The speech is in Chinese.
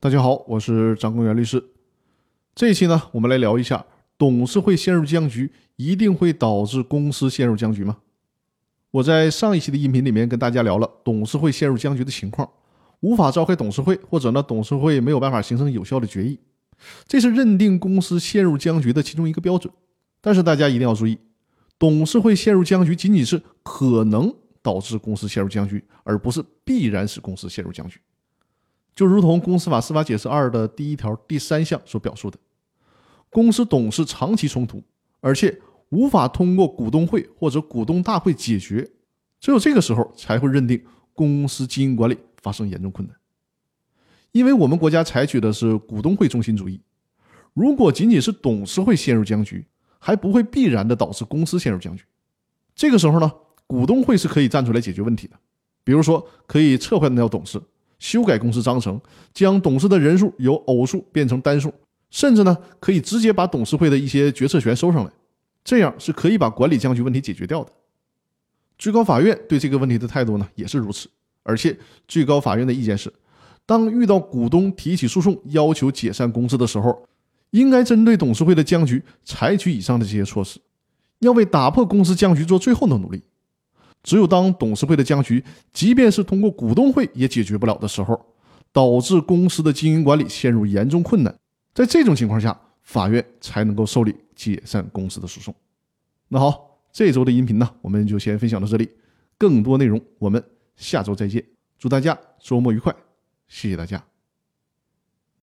大家好，我是张公元律师。这一期呢，我们来聊一下董事会陷入僵局，一定会导致公司陷入僵局吗？我在上一期的音频里面跟大家聊了董事会陷入僵局的情况，无法召开董事会，或者呢，董事会没有办法形成有效的决议，这是认定公司陷入僵局的其中一个标准。但是大家一定要注意，董事会陷入僵局仅仅是可能导致公司陷入僵局，而不是必然使公司陷入僵局。就如同公司法司法解释二的第一条第三项所表述的，公司董事长期冲突，而且无法通过股东会或者股东大会解决，只有这个时候才会认定公司经营管理发生严重困难。因为我们国家采取的是股东会中心主义，如果仅仅是董事会陷入僵局，还不会必然的导致公司陷入僵局。这个时候呢，股东会是可以站出来解决问题的，比如说可以撤换掉董事。修改公司章程，将董事的人数由偶数变成单数，甚至呢可以直接把董事会的一些决策权收上来，这样是可以把管理僵局问题解决掉的。最高法院对这个问题的态度呢也是如此，而且最高法院的意见是，当遇到股东提起诉讼要求解散公司的时候，应该针对董事会的僵局采取以上的这些措施，要为打破公司僵局做最后的努力。只有当董事会的僵局，即便是通过股东会也解决不了的时候，导致公司的经营管理陷入严重困难，在这种情况下，法院才能够受理解散公司的诉讼。那好，这周的音频呢，我们就先分享到这里，更多内容我们下周再见。祝大家周末愉快，谢谢大家。